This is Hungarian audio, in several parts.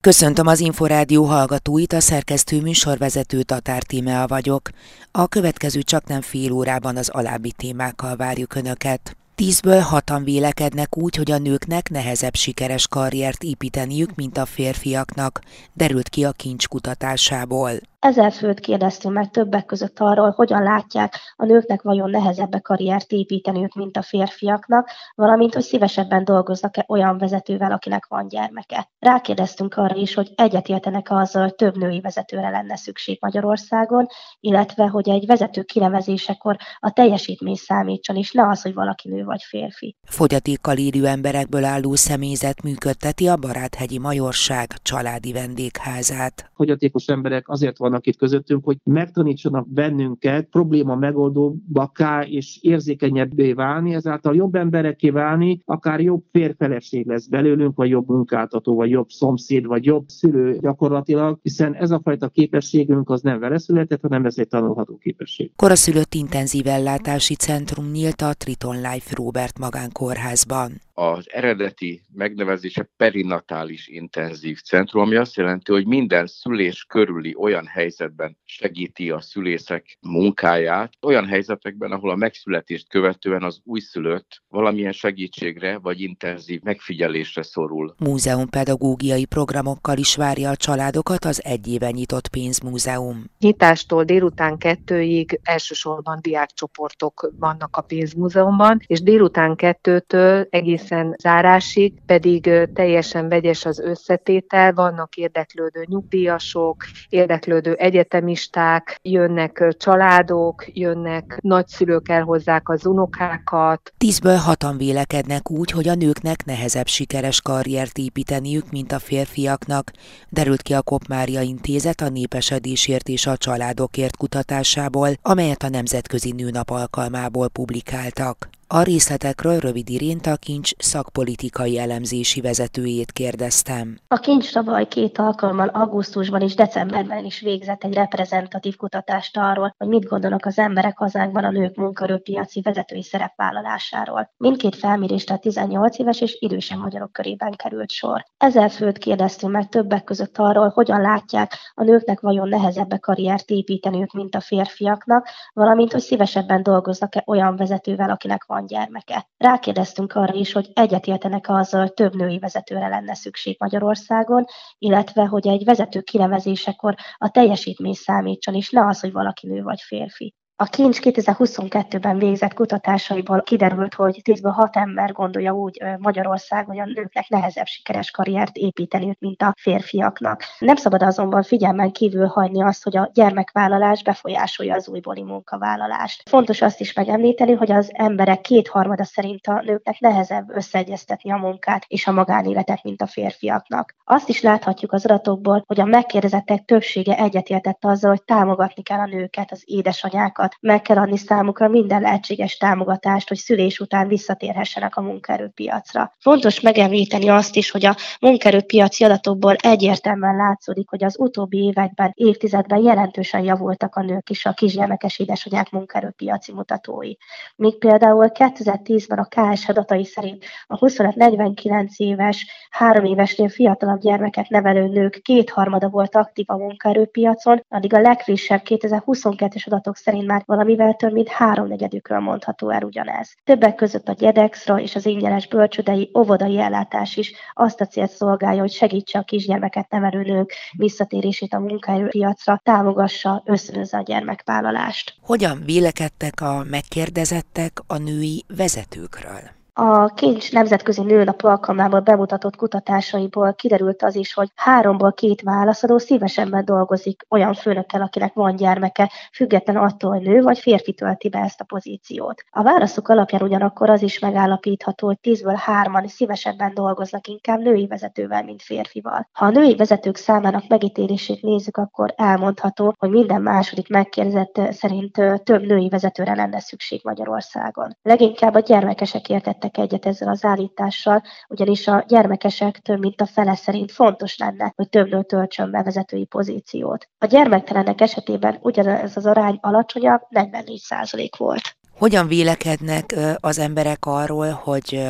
Köszöntöm az Inforádió hallgatóit, a szerkesztő műsorvezető Tatár Tímea vagyok. A következő csak nem fél órában az alábbi témákkal várjuk Önöket. Tízből hatan vélekednek úgy, hogy a nőknek nehezebb sikeres karriert építeniük, mint a férfiaknak, derült ki a kincs kutatásából. Ezer főt kérdeztünk meg többek között arról, hogyan látják a nőknek vajon nehezebb a karriert építeniük, mint a férfiaknak, valamint, hogy szívesebben dolgoznak-e olyan vezetővel, akinek van gyermeke. Rákérdeztünk arra is, hogy egyetértenek azzal, hogy több női vezetőre lenne szükség Magyarországon, illetve, hogy egy vezető kinevezésekor a teljesítmény számítson, és ne az, hogy valaki nő vagy férfi. Fogyatékkal élő emberekből álló személyzet működteti a Baráthegyi Majorság családi vendégházát. Fogyatékos emberek azért vannak itt közöttünk, hogy megtanítsanak bennünket probléma megoldóbbakká és érzékenyebbé válni, ezáltal jobb emberekké válni, akár jobb férfeleség lesz belőlünk, vagy jobb munkáltató, vagy jobb szomszéd, vagy jobb szülő gyakorlatilag, hiszen ez a fajta képességünk az nem vele született, hanem ez egy tanulható képesség. Koraszülött intenzív ellátási centrum nyílt a Triton Life Robert magánkórházban az eredeti megnevezése perinatális intenzív centrum, ami azt jelenti, hogy minden szülés körüli olyan helyzetben segíti a szülészek munkáját, olyan helyzetekben, ahol a megszületést követően az újszülött valamilyen segítségre vagy intenzív megfigyelésre szorul. Múzeumpedagógiai programokkal is várja a családokat az egy éve nyitott pénzmúzeum. Nyitástól délután kettőig elsősorban diákcsoportok vannak a pénzmúzeumban, és délután kettőtől egész egészen zárásig, pedig teljesen vegyes az összetétel, vannak érdeklődő nyugdíjasok, érdeklődő egyetemisták, jönnek családok, jönnek nagyszülők elhozzák az unokákat. Tízből hatan vélekednek úgy, hogy a nőknek nehezebb sikeres karriert építeniük, mint a férfiaknak, derült ki a Kopmária Intézet a népesedésért és a családokért kutatásából, amelyet a Nemzetközi Nőnap alkalmából publikáltak. A részletekről rövid irént a kincs szakpolitikai elemzési vezetőjét kérdeztem. A kincs tavaly két alkalommal, augusztusban és decemberben is végzett egy reprezentatív kutatást arról, hogy mit gondolnak az emberek hazánkban a nők munkaerőpiaci vezetői szerepvállalásáról. Mindkét felmérésre a 18 éves és idősebb magyarok körében került sor. Ezer főt kérdeztünk meg többek között arról, hogyan látják a nőknek vajon nehezebb a karriert építeniük, mint a férfiaknak, valamint, hogy szívesebben dolgoznak-e olyan vezetővel, akinek van van gyermeke. Rákérdeztünk arra is, hogy egyetértenek azzal, hogy több női vezetőre lenne szükség Magyarországon, illetve hogy egy vezető kinevezésekor a teljesítmény számítson, és ne az, hogy valaki nő vagy férfi. A Kincs 2022-ben végzett kutatásaiból kiderült, hogy 10 6 ember gondolja úgy Magyarországon, hogy a nőknek nehezebb sikeres karriert építeni, mint a férfiaknak. Nem szabad azonban figyelmen kívül hagyni azt, hogy a gyermekvállalás befolyásolja az újbóli munkavállalást. Fontos azt is megemlíteni, hogy az emberek kétharmada szerint a nőknek nehezebb összeegyeztetni a munkát és a magánéletet, mint a férfiaknak. Azt is láthatjuk az adatokból, hogy a megkérdezettek többsége egyetértett azzal, hogy támogatni kell a nőket, az édesanyákat, családokat, meg kell adni számukra minden lehetséges támogatást, hogy szülés után visszatérhessenek a munkaerőpiacra. Fontos megemlíteni azt is, hogy a munkaerőpiaci adatokból egyértelműen látszódik, hogy az utóbbi években, évtizedben jelentősen javultak a nők is a kisgyermekes édesanyák munkaerőpiaci mutatói. Míg például 2010-ben a KS adatai szerint a 25-49 éves, három évesnél fiatalabb gyermeket nevelő nők kétharmada volt aktív a munkaerőpiacon, addig a legfrissebb 2022-es adatok szerint már már valamivel több mint háromnegyedükről mondható el ugyanez. Többek között a gyedexra és az ingyenes bölcsödei óvodai ellátás is azt a célt szolgálja, hogy segítse a kisgyermeket nevelő nők visszatérését a munkaerőpiacra, támogassa, ösztönözze a gyermekvállalást. Hogyan vélekedtek a megkérdezettek a női vezetőkről? A Kincs Nemzetközi Nőnap alkalmából bemutatott kutatásaiból kiderült az is, hogy háromból két válaszadó szívesebben dolgozik olyan főnökkel, akinek van gyermeke, független attól, hogy nő vagy férfi tölti be ezt a pozíciót. A válaszok alapján ugyanakkor az is megállapítható, hogy tízből hárman szívesebben dolgoznak inkább női vezetővel, mint férfival. Ha a női vezetők számának megítélését nézzük, akkor elmondható, hogy minden második megkérdezett szerint több női vezetőre lenne szükség Magyarországon. Leginkább a gyermekesek értettek értek egyet ezzel az állítással, ugyanis a gyermekesek több mint a fele szerint fontos lenne, hogy több nő töltsön be vezetői pozíciót. A gyermektelenek esetében ugyanez az arány alacsonyabb, 44% volt. Hogyan vélekednek az emberek arról, hogy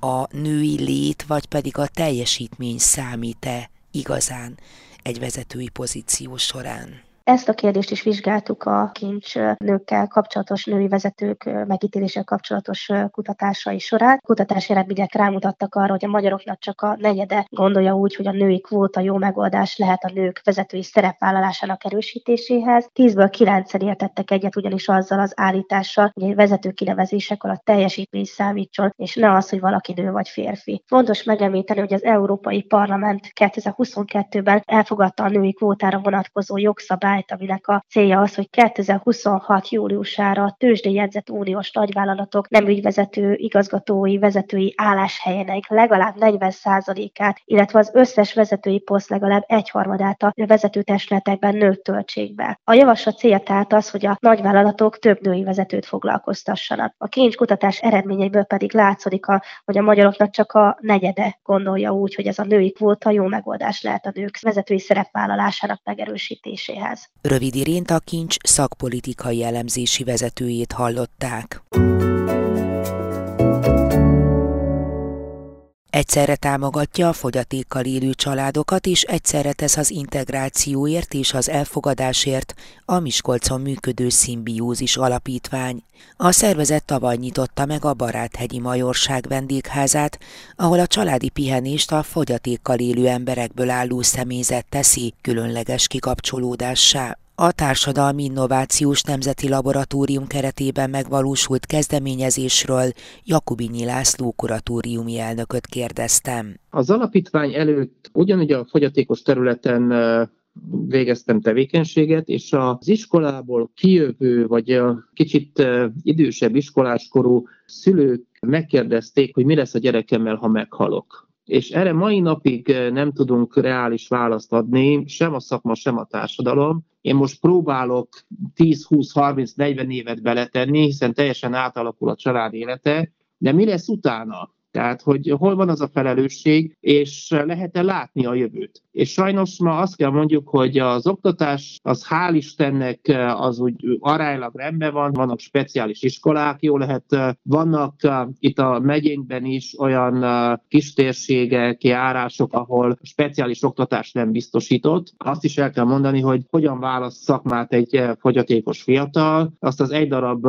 a női lét, vagy pedig a teljesítmény számít-e igazán egy vezetői pozíció során? Ezt a kérdést is vizsgáltuk a kincs nőkkel kapcsolatos, női vezetők megítéléssel kapcsolatos kutatásai során. Kutatási eredmények rámutattak arra, hogy a magyaroknak csak a negyede gondolja úgy, hogy a női kvóta jó megoldás lehet a nők vezetői szerepvállalásának erősítéséhez. Tízből kilencszer értettek egyet ugyanis azzal az állítással, hogy egy vezető kinevezésekor a teljesítmény számítson, és ne az, hogy valaki nő vagy férfi. Fontos megemlíteni, hogy az Európai Parlament 2022-ben elfogadta a női kvótára vonatkozó jogszabályt, szabályt, aminek a célja az, hogy 2026. júliusára a tőzsdei jegyzett uniós nagyvállalatok nem ügyvezető igazgatói, vezetői álláshelyének legalább 40%-át, illetve az összes vezetői poszt legalább egyharmadát a vezetőtestületekben nőtt töltsék. A javaslat célja tehát az, hogy a nagyvállalatok több női vezetőt foglalkoztassanak. A kincs kutatás eredményeiből pedig látszik, hogy a magyaroknak csak a negyede gondolja úgy, hogy ez a női kvóta jó megoldás lehet a nők vezetői szerepvállalásának megerősítéséhez. Rövid irént a kincs szakpolitikai elemzési vezetőjét hallották. Egyszerre támogatja a fogyatékkal élő családokat, és egyszerre tesz az integrációért és az elfogadásért a Miskolcon működő szimbiózis alapítvány. A szervezet tavaly nyitotta meg a Baráthegyi Majorság vendégházát, ahol a családi pihenést a fogyatékkal élő emberekből álló személyzet teszi különleges kikapcsolódássá. A Társadalmi Innovációs Nemzeti Laboratórium keretében megvalósult kezdeményezésről Jakubinyi László kuratóriumi elnököt kérdeztem. Az alapítvány előtt ugyanúgy a fogyatékos területen végeztem tevékenységet, és az iskolából kijövő, vagy a kicsit idősebb iskoláskorú szülők megkérdezték, hogy mi lesz a gyerekemmel, ha meghalok és erre mai napig nem tudunk reális választ adni, sem a szakma, sem a társadalom. Én most próbálok 10, 20, 30, 40 évet beletenni, hiszen teljesen átalakul a család élete, de mi lesz utána? Tehát, hogy hol van az a felelősség, és lehet-e látni a jövőt. És sajnos ma azt kell mondjuk, hogy az oktatás az hál' Istennek az úgy aránylag rendben van, vannak speciális iskolák, jó lehet, vannak itt a megyénkben is olyan kistérségek, járások, ahol speciális oktatás nem biztosított. Azt is el kell mondani, hogy hogyan választ szakmát egy fogyatékos fiatal, azt az egy darab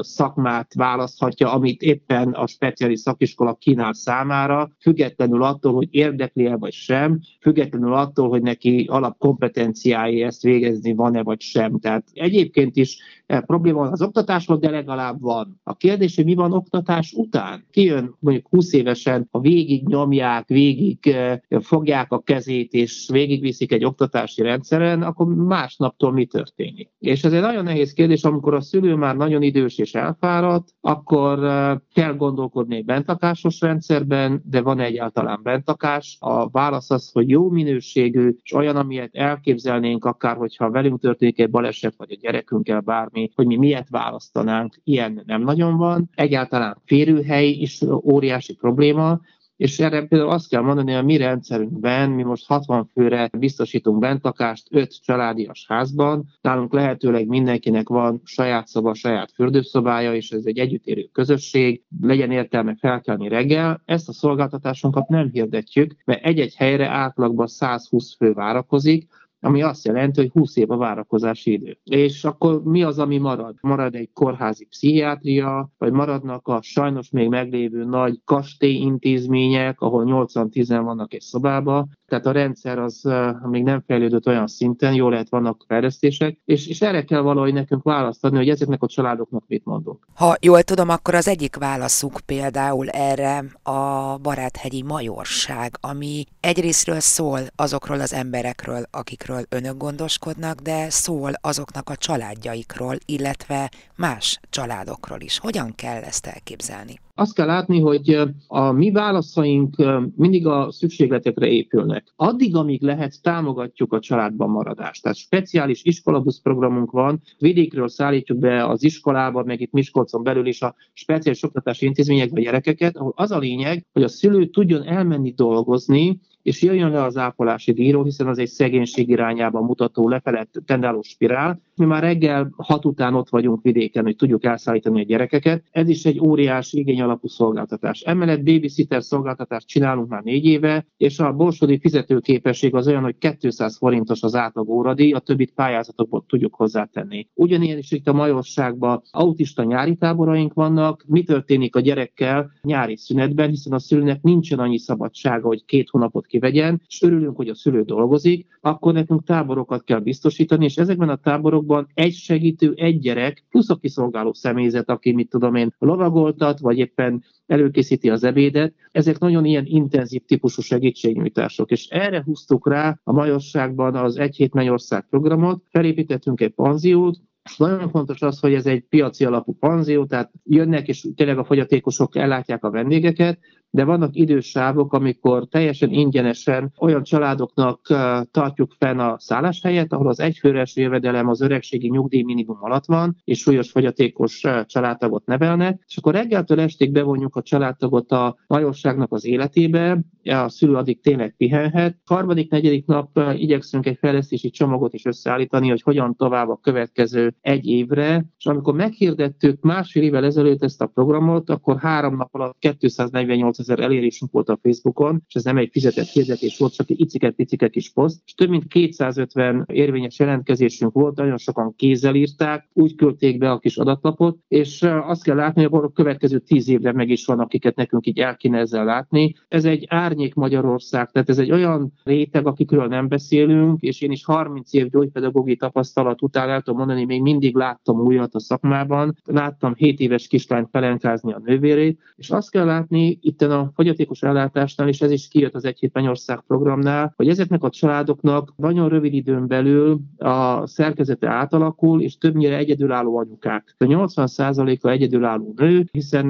szakmát választhatja, amit éppen a speciális szakiskola kínál számára, függetlenül attól, hogy érdekli-e vagy sem, függetlenül attól, hogy neki alapkompetenciái ezt végezni van-e vagy sem. Tehát egyébként is eh, probléma van az oktatásban, de legalább van. A kérdés, hogy mi van oktatás után? Kijön mondjuk 20 évesen, ha végig nyomják, végig eh, fogják a kezét, és végigviszik egy oktatási rendszeren, akkor másnaptól mi történik? És ez egy nagyon nehéz kérdés, amikor a szülő már nagyon idős és elfáradt, akkor eh, kell gondolkodni egy bentakásos szokásos rendszerben, de van egyáltalán bentakás. A válasz az, hogy jó minőségű, és olyan, amilyet elképzelnénk akár, hogyha velünk történik egy baleset, vagy a gyerekünkkel bármi, hogy mi miért választanánk, ilyen nem nagyon van. Egyáltalán férőhely is óriási probléma, és erre például azt kell mondani, a mi rendszerünkben mi most 60 főre biztosítunk bentlakást 5 családias házban. Nálunk lehetőleg mindenkinek van saját szoba, saját fürdőszobája, és ez egy együttérő közösség, legyen értelme felkelni reggel. Ezt a szolgáltatásunkat nem hirdetjük, mert egy-egy helyre átlagban 120 fő várakozik, ami azt jelenti, hogy 20 év a várakozási idő. És akkor mi az, ami marad? Marad egy kórházi pszichiátria, vagy maradnak a sajnos még meglévő nagy kastély intézmények, ahol 80-10 vannak egy szobába, tehát a rendszer az még nem fejlődött olyan szinten, jól lehet vannak fejlesztések, és, és erre kell valahogy nekünk választ adni, hogy ezeknek a családoknak mit mondunk. Ha jól tudom, akkor az egyik válaszuk például erre a baráthegyi majorság, ami egyrésztről szól azokról az emberekről, akikről önök gondoskodnak, de szól azoknak a családjaikról, illetve más családokról is. Hogyan kell ezt elképzelni? Azt kell látni, hogy a mi válaszaink mindig a szükségletekre épülnek. Addig, amíg lehet, támogatjuk a családban maradást. Tehát speciális iskolabusz programunk van, vidékről szállítjuk be az iskolába, meg itt Miskolcon belül is a speciális oktatási intézményekbe a gyerekeket, ahol az a lényeg, hogy a szülő tudjon elmenni dolgozni, és jöjjön le az ápolási díró, hiszen az egy szegénység irányába mutató lefelett tendáló spirál. Mi már reggel hat után ott vagyunk vidéken, hogy tudjuk elszállítani a gyerekeket. Ez is egy óriási igény alapú szolgáltatás. Emellett babysitter szolgáltatást csinálunk már négy éve, és a borsodi fizetőképesség az olyan, hogy 200 forintos az átlag óradíj, a többit pályázatokból tudjuk hozzátenni. Ugyanilyen is itt a Majorságban autista nyári táboraink vannak. Mi történik a gyerekkel nyári szünetben, hiszen a szülőnek nincsen annyi szabadsága, hogy két hónapot kivegyen, és örülünk, hogy a szülő dolgozik, akkor nekünk táborokat kell biztosítani, és ezekben a táborokban egy segítő, egy gyerek, plusz a kiszolgáló személyzet, aki, mit tudom én, lovagoltat, vagy éppen előkészíti az ebédet. Ezek nagyon ilyen intenzív típusú segítségnyújtások, és erre húztuk rá a Majorságban az Egy Hét Mennyország programot, felépítettünk egy panziót, nagyon fontos az, hogy ez egy piaci alapú panzió, tehát jönnek, és tényleg a fogyatékosok ellátják a vendégeket, de vannak idősávok, amikor teljesen ingyenesen olyan családoknak tartjuk fenn a szálláshelyet, ahol az egyfőres jövedelem az öregségi nyugdíj minimum alatt van, és súlyos fogyatékos családtagot nevelnek, és akkor reggeltől estig bevonjuk a családtagot a majorságnak az életébe, a szülő addig tényleg pihenhet. Harmadik, negyedik nap igyekszünk egy fejlesztési csomagot is összeállítani, hogy hogyan tovább a következő egy évre, és amikor meghirdettük másfél évvel ezelőtt ezt a programot, akkor három nap alatt 248 ezer elérésünk volt a Facebookon, és ez nem egy fizetett hirdetés volt, csak egy iciket-piciket kis poszt, és több mint 250 érvényes jelentkezésünk volt, nagyon sokan kézzel írták, úgy küldték be a kis adatlapot, és azt kell látni, hogy a következő tíz évre meg is van, akiket nekünk így el kéne ezzel látni. Ez egy árnyék Magyarország, tehát ez egy olyan réteg, akikről nem beszélünk, és én is 30 év gyógypedagógiai tapasztalat után el tudom mondani, még mindig láttam újat a szakmában, láttam 7 éves kislányt pelenkázni a nővérét, és azt kell látni, itt a fogyatékos ellátásnál, és ez is kijött az Egy Hét Mennyország programnál, hogy ezeknek a családoknak nagyon rövid időn belül a szerkezete átalakul, és többnyire egyedülálló anyukák. A 80%-a egyedülálló nő, hiszen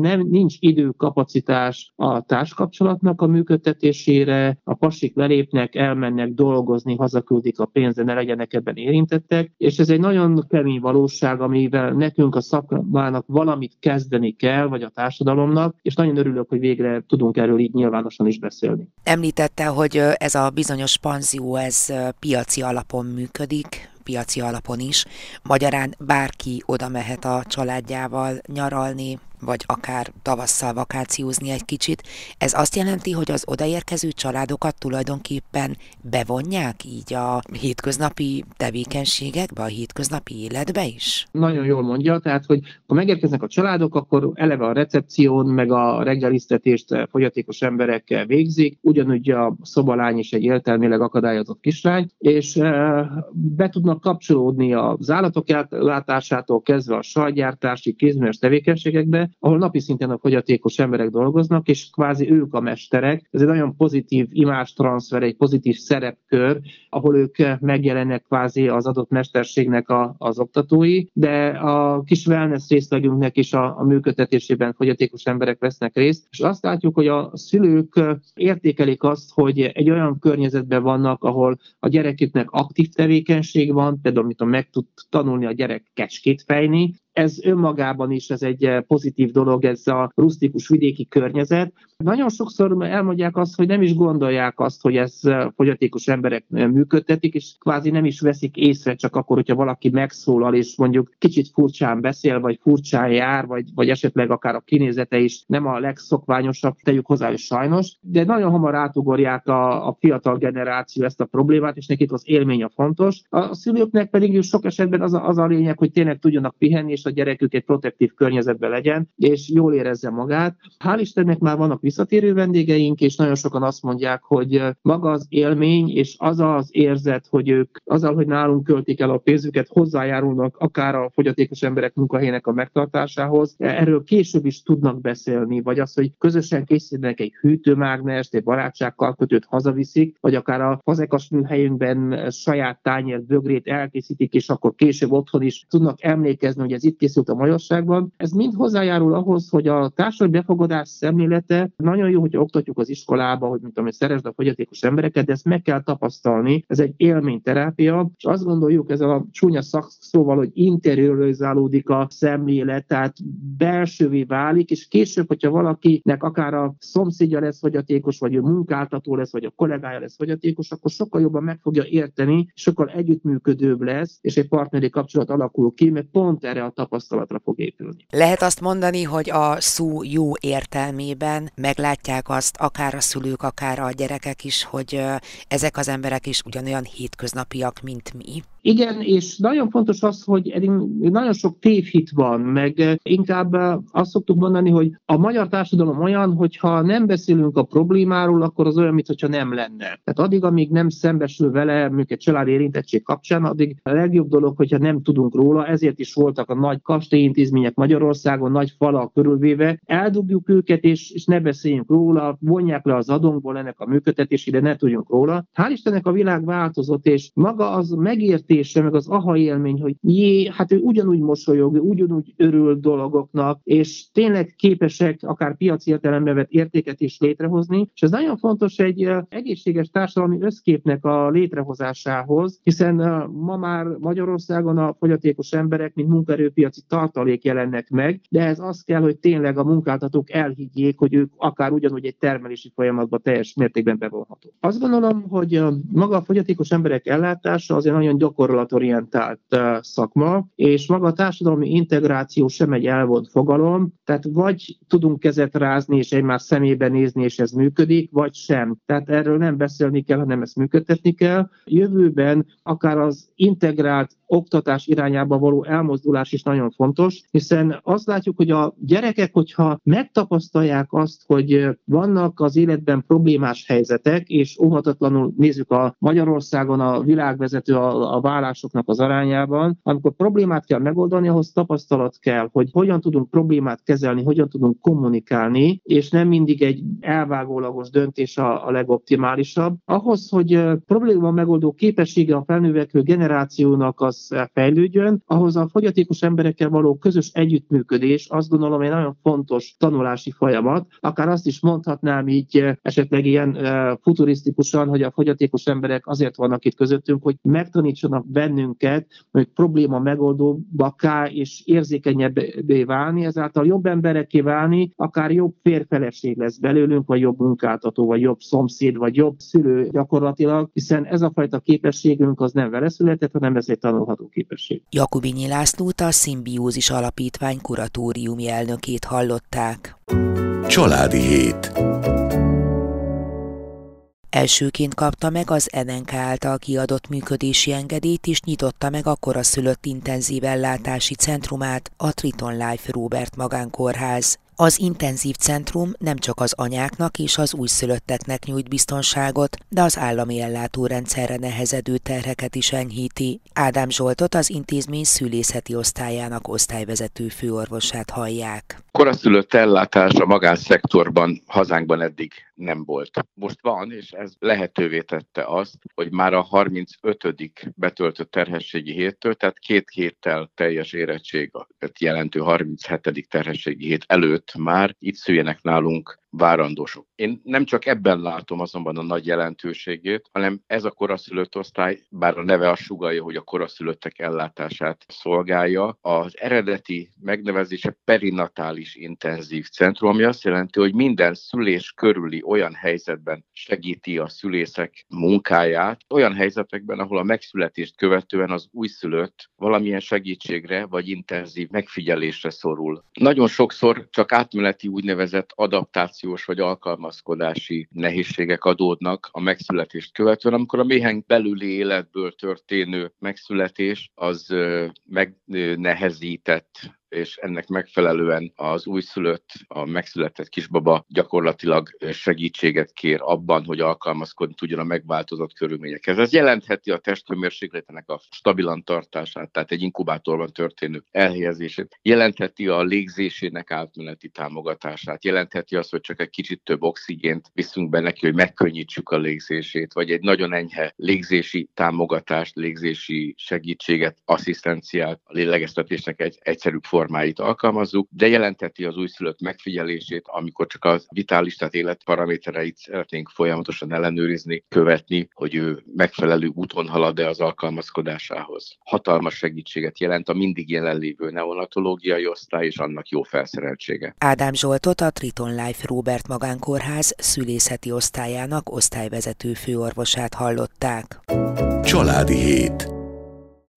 nem, nincs idő, kapacitás a társkapcsolatnak a működtetésére, a pasik lelépnek, elmennek dolgozni, hazaküldik a pénzt, ne legyenek ebben érintettek, és ez egy nagyon kemény valóság, amivel nekünk a szakmának valamit kezdeni kell, vagy a társadalomnak, és nagyon örülök, hogy végre tudunk erről így nyilvánosan is beszélni. Említette, hogy ez a bizonyos panzió, ez piaci alapon működik, piaci alapon is. Magyarán bárki oda mehet a családjával nyaralni, vagy akár tavasszal vakációzni egy kicsit. Ez azt jelenti, hogy az odaérkező családokat tulajdonképpen bevonják így a hétköznapi tevékenységekbe, a hétköznapi életbe is? Nagyon jól mondja, tehát, hogy ha megérkeznek a családok, akkor eleve a recepción, meg a reggelisztetést fogyatékos emberekkel végzik, ugyanúgy a szobalány is egy értelmileg akadályozott kislány, és eh, be tudnak kapcsolódni az állatok ellátásától kezdve a sajtgyártási kézműves tevékenységekbe, ahol napi szinten a fogyatékos emberek dolgoznak, és kvázi ők a mesterek. Ez egy nagyon pozitív transfer, egy pozitív szerepkör, ahol ők megjelennek kvázi az adott mesterségnek a, az oktatói, de a kis wellness részlegünknek is a, a működtetésében fogyatékos emberek vesznek részt, és azt látjuk, hogy a szülők értékelik azt, hogy egy olyan környezetben vannak, ahol a gyereküknek aktív tevékenység van, például, amit meg tud tanulni a gyerek kecskét fejni, ez önmagában is ez egy eh, pozitív dolog, ez a rustikus vidéki környezet. Nagyon sokszor elmondják azt, hogy nem is gondolják azt, hogy ez eh, fogyatékos emberek eh, működtetik, és kvázi nem is veszik észre csak akkor, hogyha valaki megszólal, és mondjuk kicsit furcsán beszél, vagy furcsán jár, vagy, vagy esetleg akár a kinézete is nem a legszokványosabb, tegyük hozzá, hogy sajnos, de nagyon hamar átugorják a, a fiatal generáció ezt a problémát, és nekik az élmény a fontos. A szülőknek pedig sok esetben az a, az a lényeg, hogy tényleg tudjanak pihenni, és a gyerekük egy protektív környezetben legyen, és jól érezze magát. Hál' Istennek már vannak visszatérő vendégeink, és nagyon sokan azt mondják, hogy maga az élmény, és az az érzet, hogy ők azzal, hogy nálunk költik el a pénzüket, hozzájárulnak akár a fogyatékos emberek munkahelyének a megtartásához. Erről később is tudnak beszélni, vagy az, hogy közösen készítenek egy hűtőmágnest, egy barátságkal kötőt hazaviszik, vagy akár a fazekas műhelyünkben saját tányért, bögrét elkészítik, és akkor később otthon is tudnak emlékezni, hogy ez itt készült a majorságban. Ez mind hozzájárul ahhoz, hogy a társadalmi befogadás szemlélete nagyon jó, hogy oktatjuk az iskolába, hogy mint tudom, szeresd a fogyatékos embereket, de ezt meg kell tapasztalni. Ez egy élményterápia, és azt gondoljuk ez a csúnya szakszóval, hogy interiorizálódik a szemlélet, tehát belsővé válik, és később, hogyha valakinek akár a szomszédja lesz fogyatékos, vagy a munkáltató lesz, vagy a kollégája lesz fogyatékos, akkor sokkal jobban meg fogja érteni, sokkal együttműködőbb lesz, és egy partneri kapcsolat alakul ki, mert pont erre a tapasztalatra fog épülni. Lehet azt mondani, hogy a szó jó értelmében meglátják azt akár a szülők, akár a gyerekek is, hogy ezek az emberek is ugyanolyan hétköznapiak, mint mi? Igen, és nagyon fontos az, hogy nagyon sok tévhit van, meg inkább azt szoktuk mondani, hogy a magyar társadalom olyan, hogyha nem beszélünk a problémáról, akkor az olyan, mintha nem lenne. Tehát addig, amíg nem szembesül vele, mondjuk egy családi érintettség kapcsán, addig a legjobb dolog, hogyha nem tudunk róla, ezért is voltak a nagy kastélyintézmények Magyarországon, nagy falak körülvéve, eldugjuk őket, és, és ne beszéljünk róla, vonják le az adónkból ennek a működtetésére, ne tudjunk róla. Hál' Istennek a világ változott, és maga az megértés érzése, meg az aha élmény, hogy jé, hát ő ugyanúgy mosolyog, ő ugyanúgy örül dolgoknak, és tényleg képesek akár piaci értelembe vett értéket is létrehozni, és ez nagyon fontos egy egészséges társadalmi összképnek a létrehozásához, hiszen ma már Magyarországon a fogyatékos emberek, mint munkaerőpiaci tartalék jelennek meg, de ez az kell, hogy tényleg a munkáltatók elhiggyék, hogy ők akár ugyanúgy egy termelési folyamatban teljes mértékben bevonható. Azt gondolom, hogy maga a fogyatékos emberek ellátása azért nagyon gyakor gyakorlatorientált szakma, és maga a társadalmi integráció sem egy elvont fogalom, tehát vagy tudunk kezet rázni és egymás szemébe nézni, és ez működik, vagy sem. Tehát erről nem beszélni kell, hanem ezt működtetni kell. Jövőben akár az integrált oktatás irányába való elmozdulás is nagyon fontos, hiszen azt látjuk, hogy a gyerekek, hogyha megtapasztalják azt, hogy vannak az életben problémás helyzetek, és óhatatlanul nézzük a Magyarországon a világvezető a, a vállásoknak az arányában, amikor problémát kell megoldani, ahhoz tapasztalat kell, hogy hogyan tudunk problémát kezelni, hogyan tudunk kommunikálni, és nem mindig egy elvágólagos döntés a, a legoptimálisabb. Ahhoz, hogy probléma megoldó képessége a felnövekvő generációnak az fejlődjön, ahhoz a fogyatékos emberekkel való közös együttműködés azt gondolom egy nagyon fontos tanulási folyamat. Akár azt is mondhatnám így esetleg ilyen futurisztikusan, hogy a fogyatékos emberek azért vannak itt közöttünk, hogy megtanítsanak bennünket, hogy probléma megoldóbbakká és érzékenyebbé válni, ezáltal jobb emberekké válni, akár jobb férfeleség lesz belőlünk, vagy jobb munkáltató, vagy jobb szomszéd, vagy jobb szülő gyakorlatilag, hiszen ez a fajta képességünk az nem vele született, hanem ez egy tanulható képesség. Jakubinyi Lászlót a Szimbiózis Alapítvány kuratóriumi elnökét hallották. Családi hét. Elsőként kapta meg az NNK által kiadott működési engedélyt, és nyitotta meg a koraszülött intenzív ellátási centrumát, a Triton Life Robert Magánkórház. Az intenzív centrum nem csak az anyáknak és az újszülötteknek nyújt biztonságot, de az állami ellátórendszerre nehezedő terheket is enyhíti. Ádám Zsoltot az intézmény szülészeti osztályának osztályvezető főorvosát hallják. Koraszülött ellátás a magánszektorban hazánkban eddig nem volt. Most van, és ez lehetővé tette azt, hogy már a 35. betöltött terhességi héttől, tehát két héttel teljes érettség, tehát jelentő 37. terhességi hét előtt már itt szüljenek nálunk várandósok. Én nem csak ebben látom azonban a nagy jelentőségét, hanem ez a koraszülött osztály, bár a neve azt sugalja, hogy a koraszülöttek ellátását szolgálja, az eredeti megnevezése perinatális intenzív centrum, ami azt jelenti, hogy minden szülés körüli olyan helyzetben segíti a szülészek munkáját, olyan helyzetekben, ahol a megszületést követően az újszülött valamilyen segítségre vagy intenzív megfigyelésre szorul. Nagyon sokszor csak átmeneti úgynevezett adaptációs vagy alkalmazkodási nehézségek adódnak a megszületést követően, amikor a méhen belüli életből történő megszületés az megnehezített és ennek megfelelően az újszülött, a megszületett kisbaba gyakorlatilag segítséget kér abban, hogy alkalmazkodni tudjon a megváltozott körülményekhez. Ez jelentheti a testhőmérsékletének a stabilan tartását, tehát egy inkubátorban történő elhelyezését, jelentheti a légzésének átmeneti támogatását, jelentheti azt, hogy csak egy kicsit több oxigént viszünk be neki, hogy megkönnyítsük a légzését, vagy egy nagyon enyhe légzési támogatást, légzési segítséget, asszisztenciát, a lélegeztetésnek egy egyszerűbb formáit alkalmazzuk, de jelenteti az újszülött megfigyelését, amikor csak az vitális, tehát életparamétereit szeretnénk folyamatosan ellenőrizni, követni, hogy ő megfelelő úton halad-e az alkalmazkodásához. Hatalmas segítséget jelent a mindig jelenlévő neonatológiai osztály és annak jó felszereltsége. Ádám Zsoltot a Triton Life Robert Magánkórház szülészeti osztályának osztályvezető főorvosát hallották. Családi hét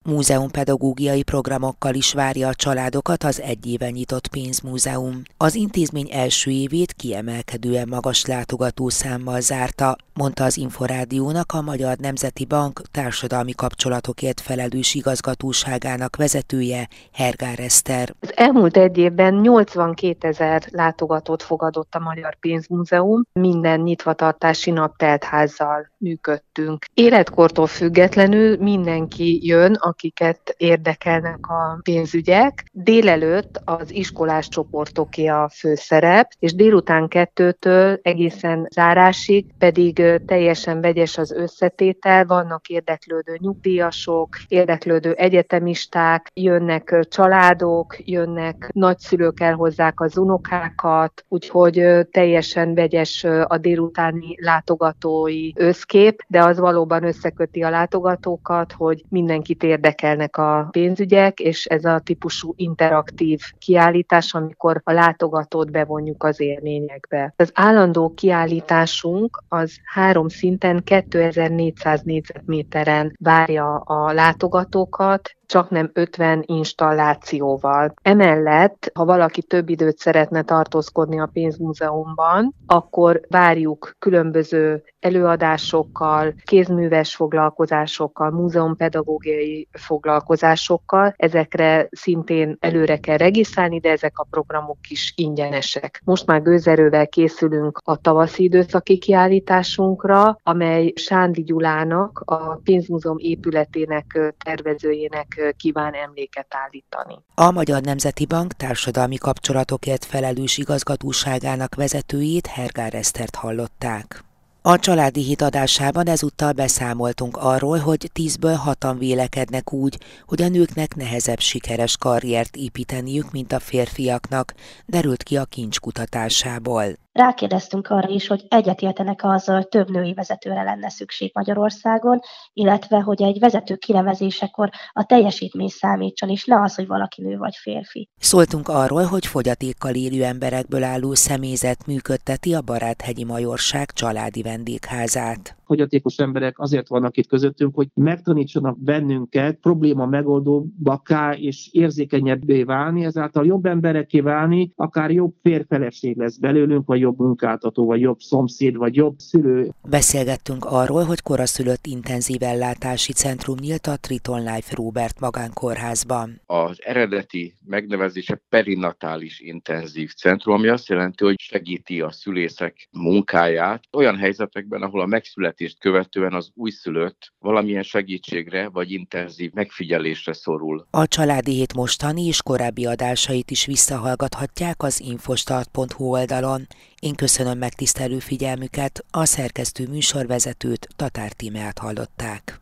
Múzeumpedagógiai programokkal is várja a családokat az egy éve nyitott pénzmúzeum. Az intézmény első évét kiemelkedően magas látogatószámmal zárta, mondta az Inforádiónak a Magyar Nemzeti Bank társadalmi kapcsolatokért felelős igazgatóságának vezetője Hergár Eszter. Az elmúlt egy évben 82 ezer látogatót fogadott a Magyar Pénzmúzeum, minden nyitvatartási nap teltházzal működtünk. Életkortól függetlenül mindenki jön, akiket érdekelnek a pénzügyek. Délelőtt az iskolás csoportoké a főszerep, és délután kettőtől egészen zárásig pedig teljesen vegyes az összetétel, vannak érdeklődő nyugdíjasok, érdeklődő egyetemisták, jönnek családok, jönnek nagyszülők elhozzák az unokákat, úgyhogy teljesen vegyes a délutáni látogatói összkép, de az valóban összeköti a látogatókat, hogy mindenkit érdekelnek a pénzügyek, és ez a típusú interaktív kiállítás, amikor a látogatót bevonjuk az élményekbe. Az állandó kiállításunk az három szinten 2400 négyzetméteren várja a látogatókat, csak nem 50 installációval. Emellett, ha valaki több időt szeretne tartózkodni a pénzmúzeumban, akkor várjuk különböző előadásokkal, kézműves foglalkozásokkal, múzeumpedagógiai foglalkozásokkal. Ezekre szintén előre kell regisztrálni, de ezek a programok is ingyenesek. Most már gőzerővel készülünk a tavaszi időszaki kiállításunkra, amely Sándi Gyulának, a pénzmúzeum épületének tervezőjének kíván emléket állítani. A Magyar Nemzeti Bank társadalmi kapcsolatokért felelős igazgatóságának vezetőjét Hergár Esztert hallották. A családi hit adásában ezúttal beszámoltunk arról, hogy tízből hatan vélekednek úgy, hogy a nőknek nehezebb sikeres karriert építeniük, mint a férfiaknak, derült ki a kincs kutatásából. Rákérdeztünk arra is, hogy egyetértenek azzal, hogy több női vezetőre lenne szükség Magyarországon, illetve hogy egy vezető kinevezésekor a teljesítmény számítson, és ne az, hogy valaki nő vagy férfi. Szóltunk arról, hogy fogyatékkal élő emberekből álló személyzet működteti a Baráthegyi Majorság családi vendégházát fogyatékos emberek azért vannak itt közöttünk, hogy megtanítsanak bennünket probléma megoldóbbakká és érzékenyebbé válni, ezáltal jobb embereké válni, akár jobb férfeleség lesz belőlünk, vagy jobb munkáltató, vagy jobb szomszéd, vagy jobb szülő. Beszélgettünk arról, hogy koraszülött intenzív ellátási centrum nyílt a Triton Life Robert magánkórházban. Az eredeti megnevezése perinatális intenzív centrum, ami azt jelenti, hogy segíti a szülészek munkáját olyan helyzetekben, ahol a megszületés születést követően az újszülött valamilyen segítségre vagy intenzív megfigyelésre szorul. A Családi Hét mostani és korábbi adásait is visszahallgathatják az infostart.hu oldalon. Én köszönöm megtisztelő figyelmüket, a szerkesztő műsorvezetőt, Tatár Tímeát hallották.